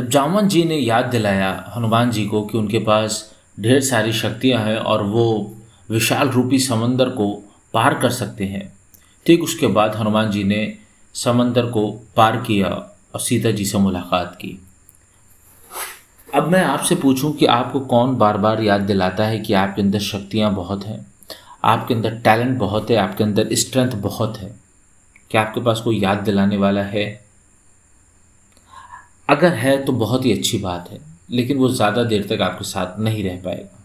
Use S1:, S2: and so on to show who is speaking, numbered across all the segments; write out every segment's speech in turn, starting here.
S1: जब जामवंत जी ने याद दिलाया हनुमान जी को कि उनके पास ढेर सारी शक्तियाँ हैं और वो विशाल रूपी समंदर को पार कर सकते हैं, ठीक उसके बाद हनुमान जी ने समंदर को पार किया और सीता जी से मुलाकात की। अब मैं आपसे पूछूँ कि आपको कौन बार बार याद दिलाता है कि आपके अंदर शक्तियाँ बहुत हैं, आपके अंदर टैलेंट बहुत है, आपके अंदर स्ट्रेंथ बहुत है? क्या आपके पास कोई याद दिलाने वाला है? अगर है तो बहुत ही अच्छी बात है, लेकिन वो ज़्यादा देर तक आपके साथ नहीं रह पाएगा।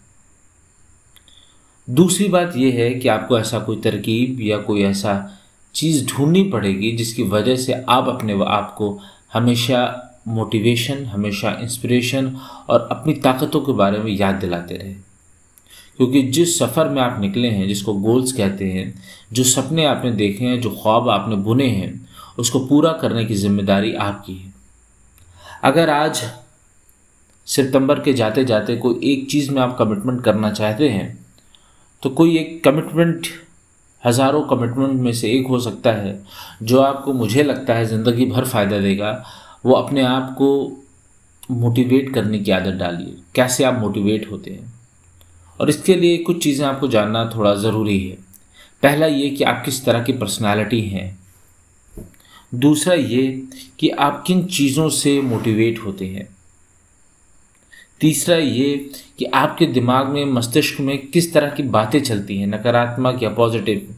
S1: दूसरी बात यह है कि आपको ऐसा कोई तरकीब या कोई ऐसा चीज़ ढूंढनी पड़ेगी जिसकी वजह से आप अपने आप को हमेशा मोटिवेशन, हमेशा इंस्पिरेशन और अपनी ताकतों के बारे में याद दिलाते रहे। क्योंकि जिस सफ़र में आप निकले हैं, जिसको गोल्स कहते हैं, जो सपने आपने देखे हैं, जो ख्वाब आपने बुने हैं, उसको पूरा करने की ज़िम्मेदारी आपकी है। अगर आज सितंबर के जाते जाते कोई एक चीज़ में आप कमिटमेंट करना चाहते हैं तो कोई एक कमिटमेंट हज़ारों कमिटमेंट में से एक हो सकता है, जो आपको मुझे लगता है ज़िंदगी भर फ़ायदा देगा, वो अपने आप को मोटिवेट करने की आदत डालिए। कैसे आप मोटिवेट होते हैं? और इसके लिए कुछ चीज़ें आपको जानना थोड़ा ज़रूरी है। पहला ये कि आप किस तरह की पर्सनालिटी हैं। दूसरा ये कि आप किन चीज़ों से मोटिवेट होते हैं। तीसरा ये कि आपके दिमाग में, मस्तिष्क में किस तरह की बातें चलती हैं, नकारात्मक या पॉजिटिव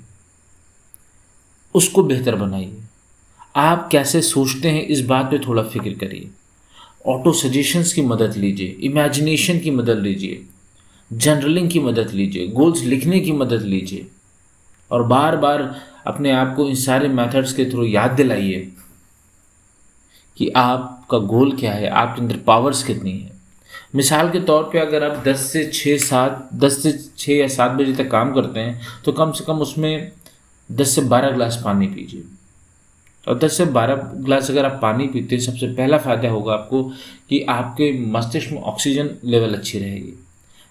S1: उसको बेहतर बनाइए। आप कैसे सोचते हैं, इस बात पे थोड़ा फ़िक्र करिए। ऑटो सजेशंस की मदद लीजिए इमेजिनेशन की मदद लीजिए जनरलिंग की मदद लीजिए गोल्स लिखने की मदद लीजिए। और बार बार अपने आप को इन सारे मेथड्स के थ्रू याद दिलाइए कि आपका गोल क्या है, आपके अंदर पावर्स कितनी है। मिसाल के तौर पे अगर आप 10 से 6 सात 10 से 6 या 7 बजे तक काम करते हैं तो कम से कम उसमें 10 से 12 ग्लास पानी पीजिए। और 10 से 12 ग्लास अगर आप पानी पीते हैं, सबसे पहला फ़ायदा होगा आपको कि आपके मस्तिष्क में ऑक्सीजन लेवल अच्छी रहेगी,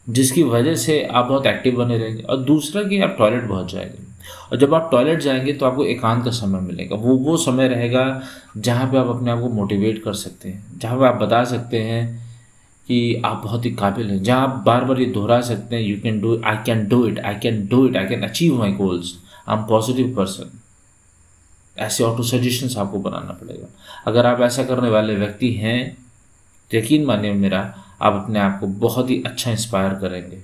S1: जिसकी वजह से आप बहुत एक्टिव बने रहेंगे। और दूसरा कि आप टॉयलेट पहुँच जाएँगे। और जब आप टॉयलेट जाएँगे तो आपको एकांत का समय मिलेगा। वो वो समय रहेगा जहाँ पे आप अपने आप को मोटिवेट कर सकते हैं, जहाँ पे आप बता सकते हैं कि आप बहुत ही काबिल हैं। जहाँ आप बार बार ये दोहरा सकते हैं you can do I can do it I can do it I can achieve my goals I am positive person ऐसे ऑटो सजेशंस आपको बनाना पड़ेगा। अगर आप ऐसा करने वाले व्यक्ति हैं, यकीन मानिए मेरा, आप अपने आप को बहुत ही अच्छा इंस्पायर करेंगे।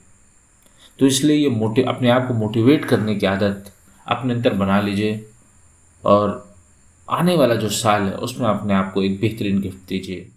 S1: तो इसलिए ये मोटिव अपने आप को मोटिवेट करने की आदत अपने अंदर बना लीजिए। और आने वाला जो साल है, उसमें अपने आप को एक बेहतरीन गिफ्ट दीजिए।